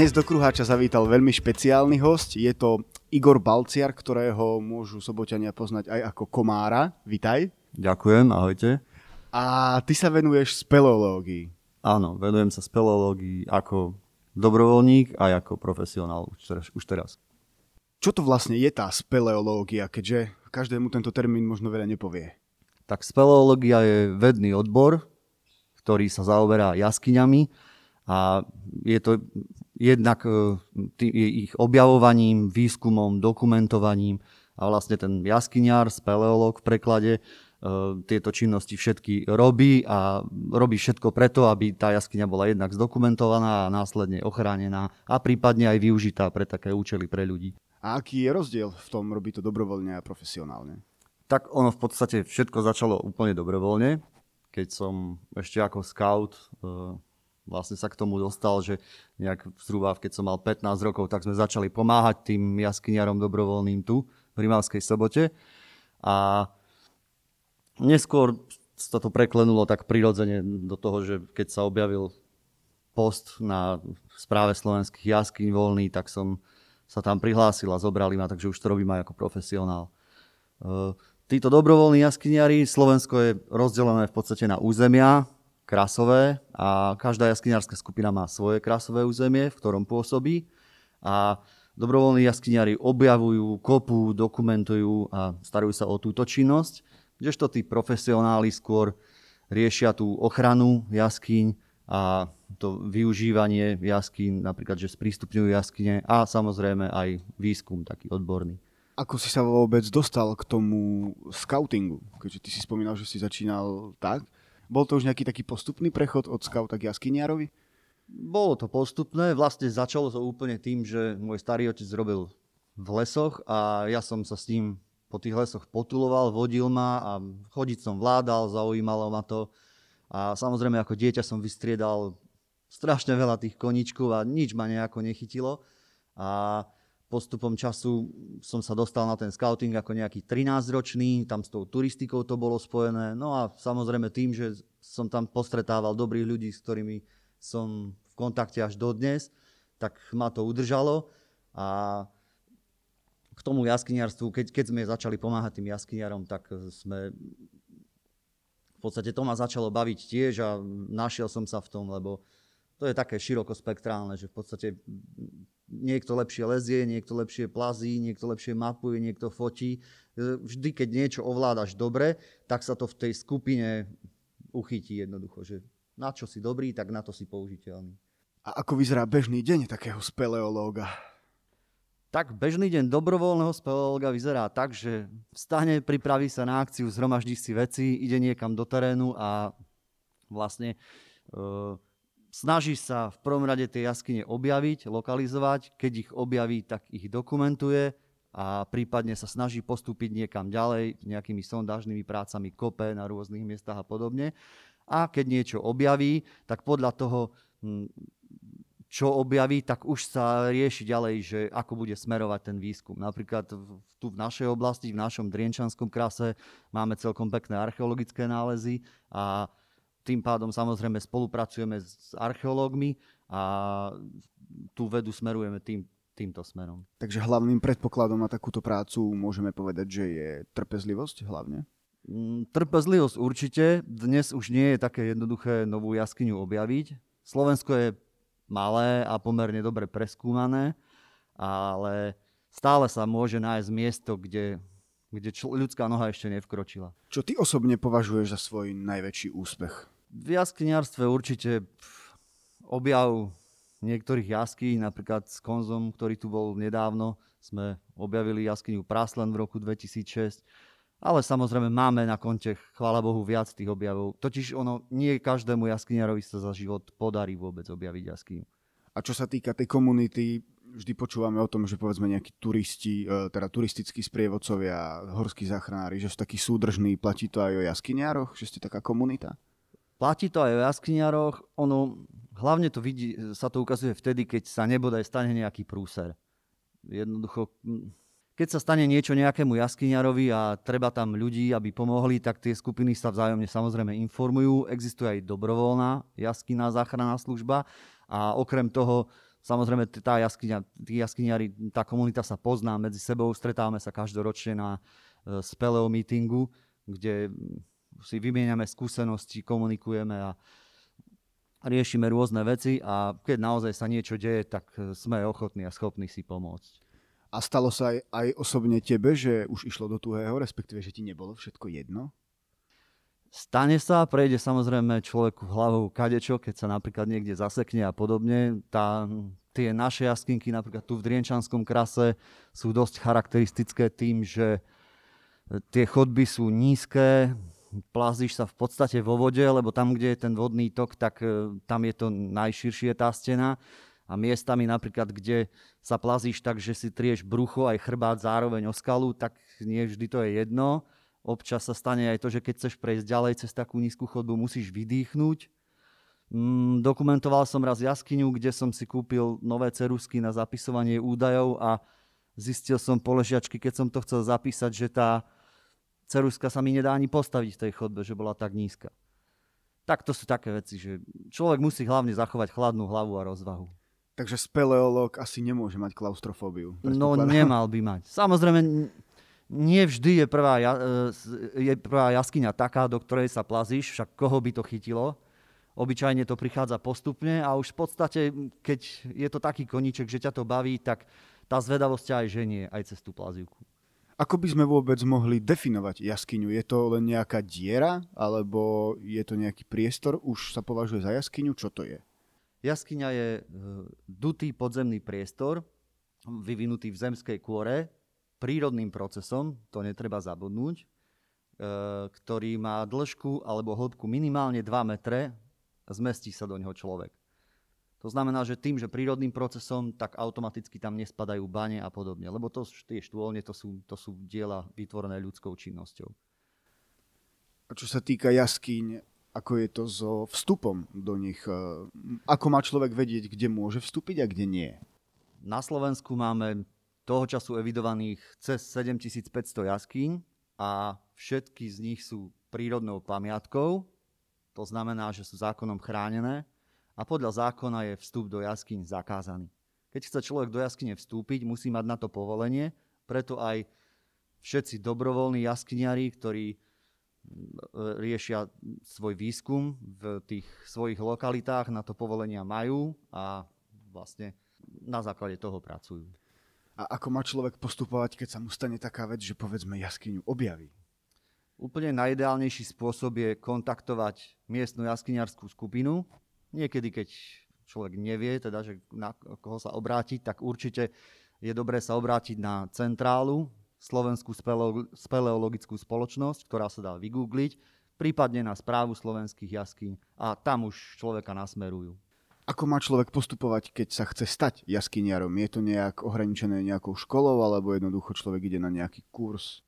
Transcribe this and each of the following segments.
Dnes do Kruháča zavítal veľmi špeciálny host. Je to Igor Balciar, ktorého môžu soboťania poznať aj ako Komára. Vitaj. Ďakujem, ahojte. A ty sa venuješ speleológii. Áno, venujem sa speleológii ako dobrovoľník aj ako profesionál už teraz. Čo to vlastne je tá speleológia, keďže každému tento termín možno veľa nepovie? Tak speleológia je vedný odbor, ktorý sa zaoberá jaskyňami a je to jednak e, tý, ich objavovaním, výskumom, dokumentovaním a vlastne ten jaskyňar, speleolog v preklade, e, tieto činnosti všetky robí a robí všetko preto, aby tá jaskyňa bola jednak zdokumentovaná a následne ochránená a prípadne aj využitá pre také účely pre ľudí. A aký je rozdiel v tom robiť to dobrovoľne a profesionálne? Tak ono v podstate všetko začalo úplne dobrovoľne. Keď som ešte ako scout e, vlastne sa k tomu dostal, že nejak zhruba, keď som mal 15 rokov, tak sme začali pomáhať tým jaskyniarom dobrovoľným tu, v Rimavskej sobote. A neskôr sa to preklenulo tak prirodzene do toho, že keď sa objavil post na správe slovenských jaskyň voľný, tak som sa tam prihlásil a zobrali ma, takže už to robím aj ako profesionál. E, títo dobrovoľní jaskyniari, Slovensko je rozdelené v podstate na územia, krasové a každá jaskyniarská skupina má svoje krasové územie, v ktorom pôsobí a dobrovoľní jaskyniari objavujú, kopú, dokumentujú a starajú sa o túto činnosť, kdežto tí profesionáli skôr riešia tú ochranu jaskyň a to využívanie jaskyň, napríklad, že sprístupňujú jaskyne a samozrejme aj výskum taký odborný. Ako si sa vôbec dostal k tomu scoutingu? Keďže ty si spomínal, že si začínal tak, bol to už nejaký taký postupný prechod od skauta k jaskyniarovi? Bolo to postupné. Vlastne začalo to úplne tým, že môj starý otec robil v lesoch a ja som sa s ním po tých lesoch potuloval, vodil ma a chodiť som vládal, zaujímalo ma to. A samozrejme ako dieťa som vystriedal strašne veľa tých koničkov a nič ma nejako nechytilo. A postupom času som sa dostal na ten scouting ako nejaký 13-ročný, tam s tou turistikou to bolo spojené. No a samozrejme tým, že som tam postretával dobrých ľudí, s ktorými som v kontakte až dodnes, tak ma to udržalo. A k tomu jaskyniarstvu, keď, keď sme začali pomáhať tým jaskyniarom, tak sme v podstate to ma začalo baviť tiež a našiel som sa v tom, lebo to je také širokospektrálne, že v podstate niekto lepšie lezie, niekto lepšie plazí, niekto lepšie mapuje, niekto fotí. Vždy, keď niečo ovládaš dobre, tak sa to v tej skupine uchytí jednoducho, že na čo si dobrý, tak na to si použiteľný. A ako vyzerá bežný deň takého speleológa? Tak bežný deň dobrovoľného speleológa vyzerá tak, že vstane, pripraví sa na akciu, zhromaždí si veci, ide niekam do terénu a vlastne uh, snaží sa v prvom rade tie jaskyne objaviť, lokalizovať. Keď ich objaví, tak ich dokumentuje a prípadne sa snaží postúpiť niekam ďalej nejakými sondážnymi prácami, kope na rôznych miestach a podobne. A keď niečo objaví, tak podľa toho, hm, čo objaví, tak už sa rieši ďalej, že ako bude smerovať ten výskum. Napríklad tu v našej oblasti, v našom Drienčanskom krase máme celkom pekné archeologické nálezy a tým pádom samozrejme spolupracujeme s archeológmi a tú vedu smerujeme tým, týmto smerom. Takže hlavným predpokladom na takúto prácu môžeme povedať, že je trpezlivosť hlavne? Mm, trpezlivosť určite. Dnes už nie je také jednoduché novú jaskyňu objaviť. Slovensko je malé a pomerne dobre preskúmané, ale stále sa môže nájsť miesto, kde, kde čl- ľudská noha ešte nevkročila. Čo ty osobne považuješ za svoj najväčší úspech? V jaskyniarstve určite objav niektorých jaskyň, napríklad s Konzom, ktorý tu bol nedávno, sme objavili jaskyňu Praslen v roku 2006, ale samozrejme máme na konte, chvála Bohu, viac tých objavov. Totiž ono, nie každému jaskyniarovi sa za život podarí vôbec objaviť jaskyňu. A čo sa týka tej komunity, vždy počúvame o tom, že povedzme nejakí turisti, e, teda turistickí sprievodcovia, horskí záchranári, že sú takí súdržní, platí to aj o jaskyniaroch, že ste taká komunita? Platí to aj o jaskyniaroch. Ono, hlavne to vidí, sa to ukazuje vtedy, keď sa nebodaj stane nejaký prúser. Jednoducho, keď sa stane niečo nejakému jaskyniarovi a treba tam ľudí, aby pomohli, tak tie skupiny sa vzájomne samozrejme informujú. Existuje aj dobrovoľná jaskyná záchranná služba a okrem toho Samozrejme, tá jaskyňa, tí jaskyniari, tá komunita sa pozná medzi sebou, stretávame sa každoročne na uh, speleo meetingu, kde si vymieňame skúsenosti, komunikujeme a riešime rôzne veci a keď naozaj sa niečo deje, tak sme ochotní a schopní si pomôcť. A stalo sa aj, aj osobne tebe, že už išlo do tuhého, respektíve, že ti nebolo všetko jedno? Stane sa, prejde samozrejme človeku hlavou kadečo, keď sa napríklad niekde zasekne a podobne. Tá, tie naše jaskinky, napríklad tu v Drienčanskom krase, sú dosť charakteristické tým, že tie chodby sú nízke, plazíš sa v podstate vo vode, lebo tam, kde je ten vodný tok, tak e, tam je to najširšie tá stena. A miestami napríklad, kde sa plazíš tak, že si trieš brucho aj chrbát zároveň o skalu, tak nie vždy to je jedno. Občas sa stane aj to, že keď chceš prejsť ďalej cez takú nízku chodbu, musíš vydýchnuť. Mm, dokumentoval som raz jaskyňu, kde som si kúpil nové cerusky na zapisovanie údajov a zistil som po ležiačky, keď som to chcel zapísať, že tá ceruska sa mi nedá ani postaviť v tej chodbe, že bola tak nízka. Tak to sú také veci, že človek musí hlavne zachovať chladnú hlavu a rozvahu. Takže speleolog asi nemôže mať klaustrofóbiu. No nemal by mať. Samozrejme, nie vždy je prvá, e, je prvá jaskyňa taká, do ktorej sa plazíš, však koho by to chytilo. Obyčajne to prichádza postupne a už v podstate, keď je to taký koníček, že ťa to baví, tak tá zvedavosť ťa aj ženie aj cez tú plazivku. Ako by sme vôbec mohli definovať jaskyňu? Je to len nejaká diera, alebo je to nejaký priestor? Už sa považuje za jaskyňu? Čo to je? Jaskyňa je e, dutý podzemný priestor, vyvinutý v zemskej kôre, prírodným procesom, to netreba zabudnúť, e, ktorý má dĺžku alebo hĺbku minimálne 2 metre, zmestí sa do neho človek. To znamená, že tým, že prírodným procesom, tak automaticky tam nespadajú bane a podobne. Lebo to, tie štôlne to sú, to sú diela vytvorené ľudskou činnosťou. A čo sa týka jaskyň, ako je to so vstupom do nich? E, ako má človek vedieť, kde môže vstúpiť a kde nie? Na Slovensku máme toho času evidovaných cez 7500 jaskyň a všetky z nich sú prírodnou pamiatkou. To znamená, že sú zákonom chránené a podľa zákona je vstup do jaskyň zakázaný. Keď chce človek do jaskyne vstúpiť, musí mať na to povolenie, preto aj všetci dobrovoľní jaskyniari, ktorí riešia svoj výskum v tých svojich lokalitách, na to povolenia majú a vlastne na základe toho pracujú. A ako má človek postupovať, keď sa mu stane taká vec, že povedzme jaskyňu objaví? Úplne najideálnejší spôsob je kontaktovať miestnu jaskyniarskú skupinu, Niekedy, keď človek nevie, teda, že na koho sa obrátiť, tak určite je dobré sa obrátiť na centrálu, Slovenskú speleologickú spoločnosť, ktorá sa dá vygoogliť, prípadne na správu slovenských jaskyň a tam už človeka nasmerujú. Ako má človek postupovať, keď sa chce stať jaskyniarom? Je to nejak ohraničené nejakou školou, alebo jednoducho človek ide na nejaký kurz?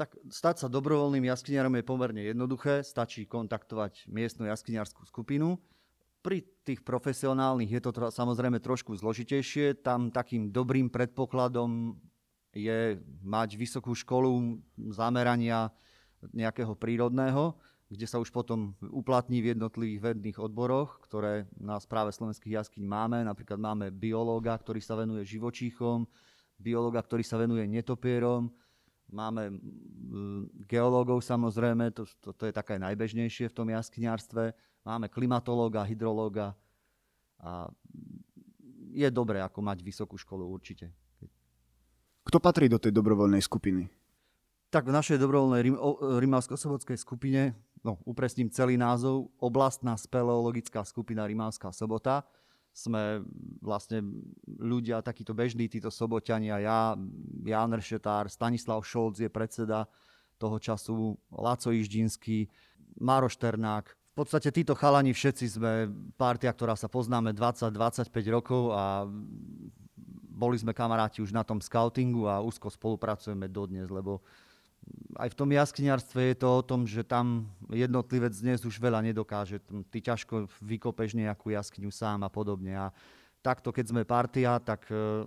Tak stať sa dobrovoľným jaskyniarom je pomerne jednoduché. Stačí kontaktovať miestnu jaskyniarskú skupinu pri tých profesionálnych je to samozrejme trošku zložitejšie. Tam takým dobrým predpokladom je mať vysokú školu zamerania nejakého prírodného, kde sa už potom uplatní v jednotlivých vedných odboroch, ktoré na správe slovenských jaskyň máme. Napríklad máme biológa, ktorý sa venuje živočíchom, biológa, ktorý sa venuje netopierom, máme geológov samozrejme, to, to, to je také najbežnejšie v tom jaskyniarstve máme klimatológa, hydrológa a je dobré ako mať vysokú školu určite. Kto patrí do tej dobrovoľnej skupiny? Tak v našej dobrovoľnej Rim, Rimavsko-Sobotskej skupine, no upresním celý názov, oblastná speleologická skupina Rimavská Sobota. Sme vlastne ľudia, takíto bežní, títo soboťania, ja, Jan Rešetár, Stanislav Šolc je predseda toho času, Laco Iždinský, Máro Šternák, v podstate títo chalani všetci sme partia, ktorá sa poznáme 20-25 rokov a boli sme kamaráti už na tom scoutingu a úzko spolupracujeme dodnes, lebo aj v tom jaskyniarstve je to o tom, že tam jednotlivec dnes už veľa nedokáže. Ty ťažko vykopeš nejakú jaskyňu sám a podobne. A takto, keď sme partia, tak e,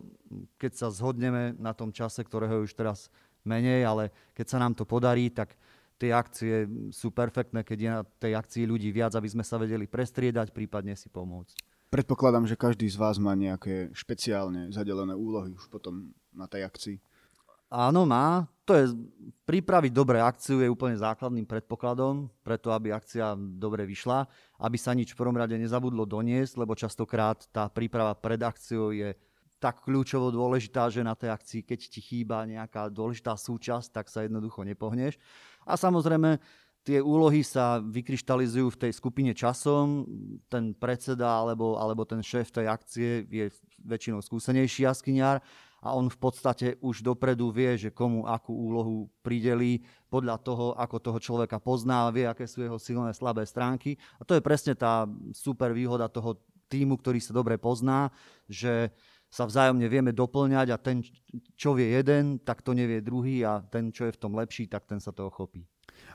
keď sa zhodneme na tom čase, ktorého už teraz menej, ale keď sa nám to podarí, tak tie akcie sú perfektné, keď je na tej akcii ľudí viac, aby sme sa vedeli prestriedať, prípadne si pomôcť. Predpokladám, že každý z vás má nejaké špeciálne zadelené úlohy už potom na tej akcii. Áno, má. To je, pripraviť dobré akciu je úplne základným predpokladom, preto aby akcia dobre vyšla, aby sa nič v prvom rade nezabudlo doniesť, lebo častokrát tá príprava pred akciou je tak kľúčovo dôležitá, že na tej akcii, keď ti chýba nejaká dôležitá súčasť, tak sa jednoducho nepohneš. A samozrejme, tie úlohy sa vykryštalizujú v tej skupine časom. Ten predseda alebo, alebo ten šéf tej akcie je väčšinou skúsenejší jaskyniar a on v podstate už dopredu vie, že komu akú úlohu pridelí podľa toho, ako toho človeka pozná, vie, aké sú jeho silné, slabé stránky. A to je presne tá super výhoda toho týmu, ktorý sa dobre pozná, že sa vzájomne vieme doplňať a ten, čo vie jeden, tak to nevie druhý a ten, čo je v tom lepší, tak ten sa toho chopí.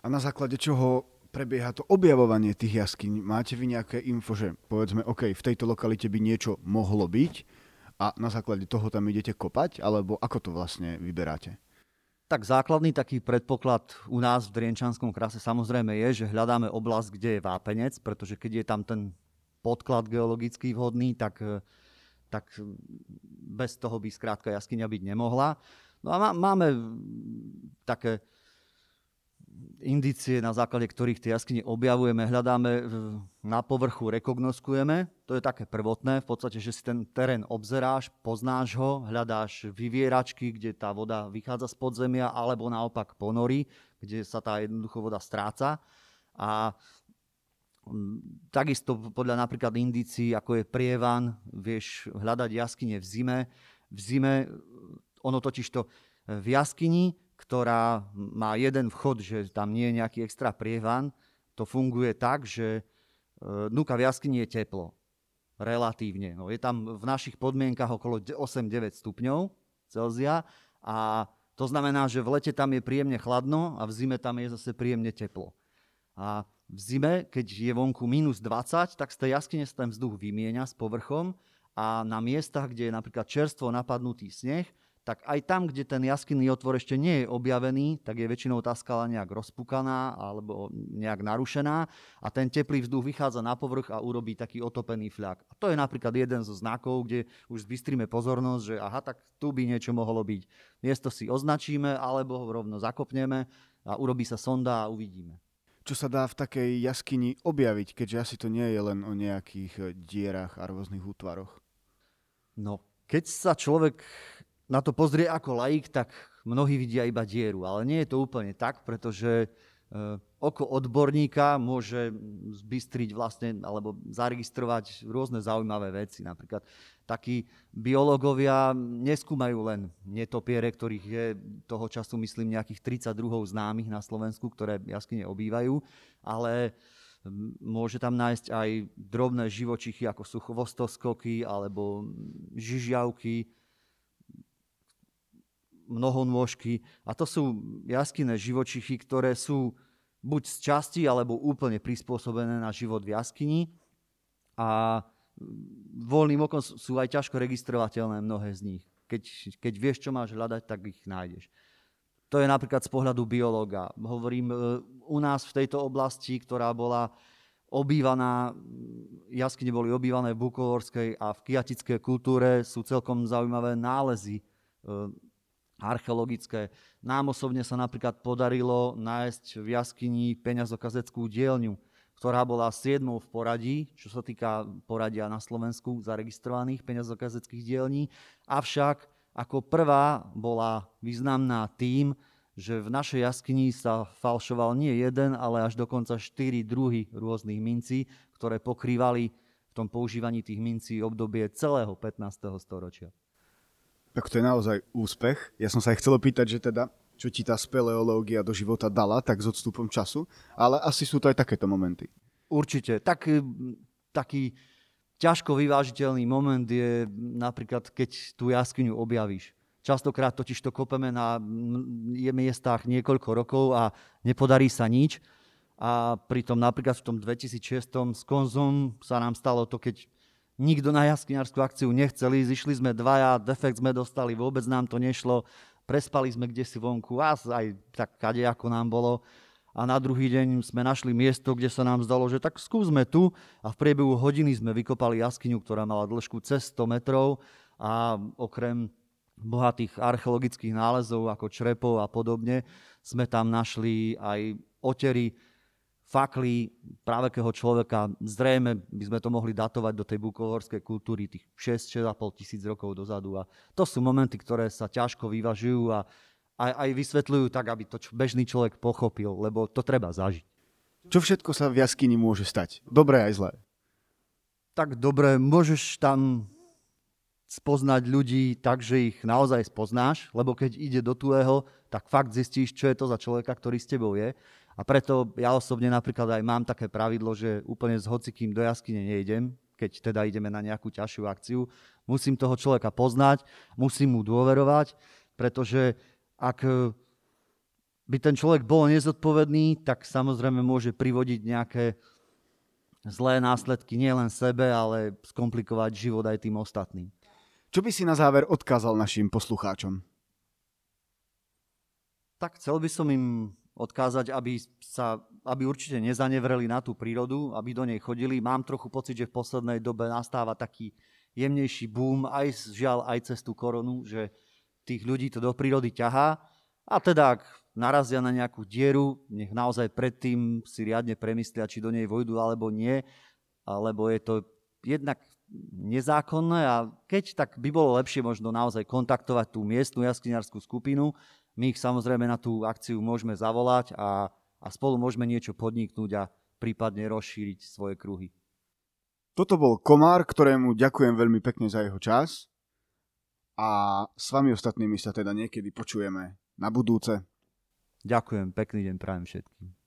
A na základe čoho prebieha to objavovanie tých jaskyň? Máte vy nejaké info, že povedzme, OK, v tejto lokalite by niečo mohlo byť, a na základe toho tam idete kopať, alebo ako to vlastne vyberáte? Tak základný taký predpoklad u nás v Drienčanskom krase samozrejme je, že hľadáme oblasť, kde je vápenec, pretože keď je tam ten podklad geologický vhodný, tak, tak bez toho by skrátka jaskyňa byť nemohla. No a máme také indície, na základe ktorých tie jaskyne objavujeme, hľadáme na povrchu, rekognoskujeme. To je také prvotné, v podstate, že si ten terén obzeráš, poznáš ho, hľadáš vyvieračky, kde tá voda vychádza z podzemia, alebo naopak ponory, kde sa tá jednoducho voda stráca. A takisto podľa napríklad indícií, ako je prievan, vieš hľadať jaskyne v zime. V zime, ono totiž to v jaskyni ktorá má jeden vchod, že tam nie je nejaký extra prievan, to funguje tak, že e, dnuka v jaskyni je teplo. Relatívne. No, je tam v našich podmienkach okolo 8-9 stupňov Celzia a to znamená, že v lete tam je príjemne chladno a v zime tam je zase príjemne teplo. A v zime, keď je vonku minus 20, tak z tej jaskyne sa ten vzduch vymieňa s povrchom a na miestach, kde je napríklad čerstvo napadnutý sneh, tak aj tam, kde ten jaskinný otvor ešte nie je objavený, tak je väčšinou tá skala nejak rozpukaná alebo nejak narušená a ten teplý vzduch vychádza na povrch a urobí taký otopený fľak. A to je napríklad jeden zo znakov, kde už zbystríme pozornosť, že aha, tak tu by niečo mohlo byť. Miesto si označíme alebo ho rovno zakopneme a urobí sa sonda a uvidíme. Čo sa dá v takej jaskyni objaviť, keďže asi to nie je len o nejakých dierach a rôznych útvaroch? No, keď sa človek na to pozrie ako laik, tak mnohí vidia iba dieru. Ale nie je to úplne tak, pretože e, oko odborníka môže zbystriť vlastne alebo zaregistrovať rôzne zaujímavé veci. Napríklad takí biológovia neskúmajú len netopiere, ktorých je toho času, myslím, nejakých 32 známych na Slovensku, ktoré jaskyne obývajú, ale môže tam nájsť aj drobné živočichy, ako sú chvostoskoky alebo žižiavky, mnohonôžky. A to sú jaskyné živočichy, ktoré sú buď z časti, alebo úplne prispôsobené na život v jaskyni. A voľným okom sú aj ťažko registrovateľné mnohé z nich. Keď, keď vieš, čo máš hľadať, tak ich nájdeš. To je napríklad z pohľadu biológa. Hovorím, e, u nás v tejto oblasti, ktorá bola obývaná, jaskyne boli obývané v Bukovorskej a v kiatickej kultúre sú celkom zaujímavé nálezy e, archeologické. Nám osobne sa napríklad podarilo nájsť v jaskyni peňazokazeckú dielňu, ktorá bola 7 v poradí, čo sa týka poradia na Slovensku zaregistrovaných peňazokazeckých dielní. Avšak ako prvá bola významná tým, že v našej jaskyni sa falšoval nie jeden, ale až dokonca štyri druhy rôznych mincí, ktoré pokrývali v tom používaní tých mincí obdobie celého 15. storočia. Tak to je naozaj úspech. Ja som sa aj chcel opýtať, že teda, čo ti tá speleológia do života dala, tak s odstupom času, ale asi sú to aj takéto momenty. Určite. Tak, e, taký ťažko vyvážiteľný moment je napríklad, keď tú jaskyňu objavíš. Častokrát totiž to kopeme na miestach niekoľko rokov a nepodarí sa nič. A pritom napríklad v tom 2006 s Konzum sa nám stalo to, keď nikto na jaskyňarskú akciu nechceli, zišli sme dvaja, defekt sme dostali, vôbec nám to nešlo, prespali sme kde si vonku, a aj tak kade ako nám bolo. a na druhý deň sme našli miesto, kde sa nám zdalo, že tak skúsme tu. A v priebehu hodiny sme vykopali jaskyňu, ktorá mala dĺžku cez 100 metrov. A okrem bohatých archeologických nálezov ako črepov a podobne sme tam našli aj otery, fakly právekého človeka. Zrejme by sme to mohli datovať do tej bukohorskej kultúry tých 6-6,5 tisíc rokov dozadu. A to sú momenty, ktoré sa ťažko vyvažujú a aj, aj vysvetľujú tak, aby to bežný človek pochopil, lebo to treba zažiť. Čo všetko sa v jaskyni môže stať? Dobré aj zlé. Tak dobre, môžeš tam spoznať ľudí tak, že ich naozaj spoznáš, lebo keď ide do tvojho, tak fakt zistíš, čo je to za človeka, ktorý s tebou je. A preto ja osobne napríklad aj mám také pravidlo, že úplne s hocikým do jaskyne nejdem, keď teda ideme na nejakú ťažšiu akciu. Musím toho človeka poznať, musím mu dôverovať, pretože ak e, by ten človek bol nezodpovedný, tak samozrejme môže privodiť nejaké zlé následky nielen sebe, ale skomplikovať život aj tým ostatným. Čo by si na záver odkázal našim poslucháčom? Tak chcel by som im odkázať, aby, sa, aby určite nezanevreli na tú prírodu, aby do nej chodili. Mám trochu pocit, že v poslednej dobe nastáva taký jemnejší boom, aj žiaľ, aj cez tú koronu, že tých ľudí to do prírody ťahá. A teda, ak narazia na nejakú dieru, nech naozaj predtým si riadne premyslia, či do nej vojdu alebo nie, alebo je to jednak nezákonné a keď, tak by bolo lepšie možno naozaj kontaktovať tú miestnu jaskyniarskú skupinu. My ich samozrejme na tú akciu môžeme zavolať a, a spolu môžeme niečo podniknúť a prípadne rozšíriť svoje kruhy. Toto bol Komár, ktorému ďakujem veľmi pekne za jeho čas a s vami ostatnými sa teda niekedy počujeme na budúce. Ďakujem, pekný deň prajem všetkým.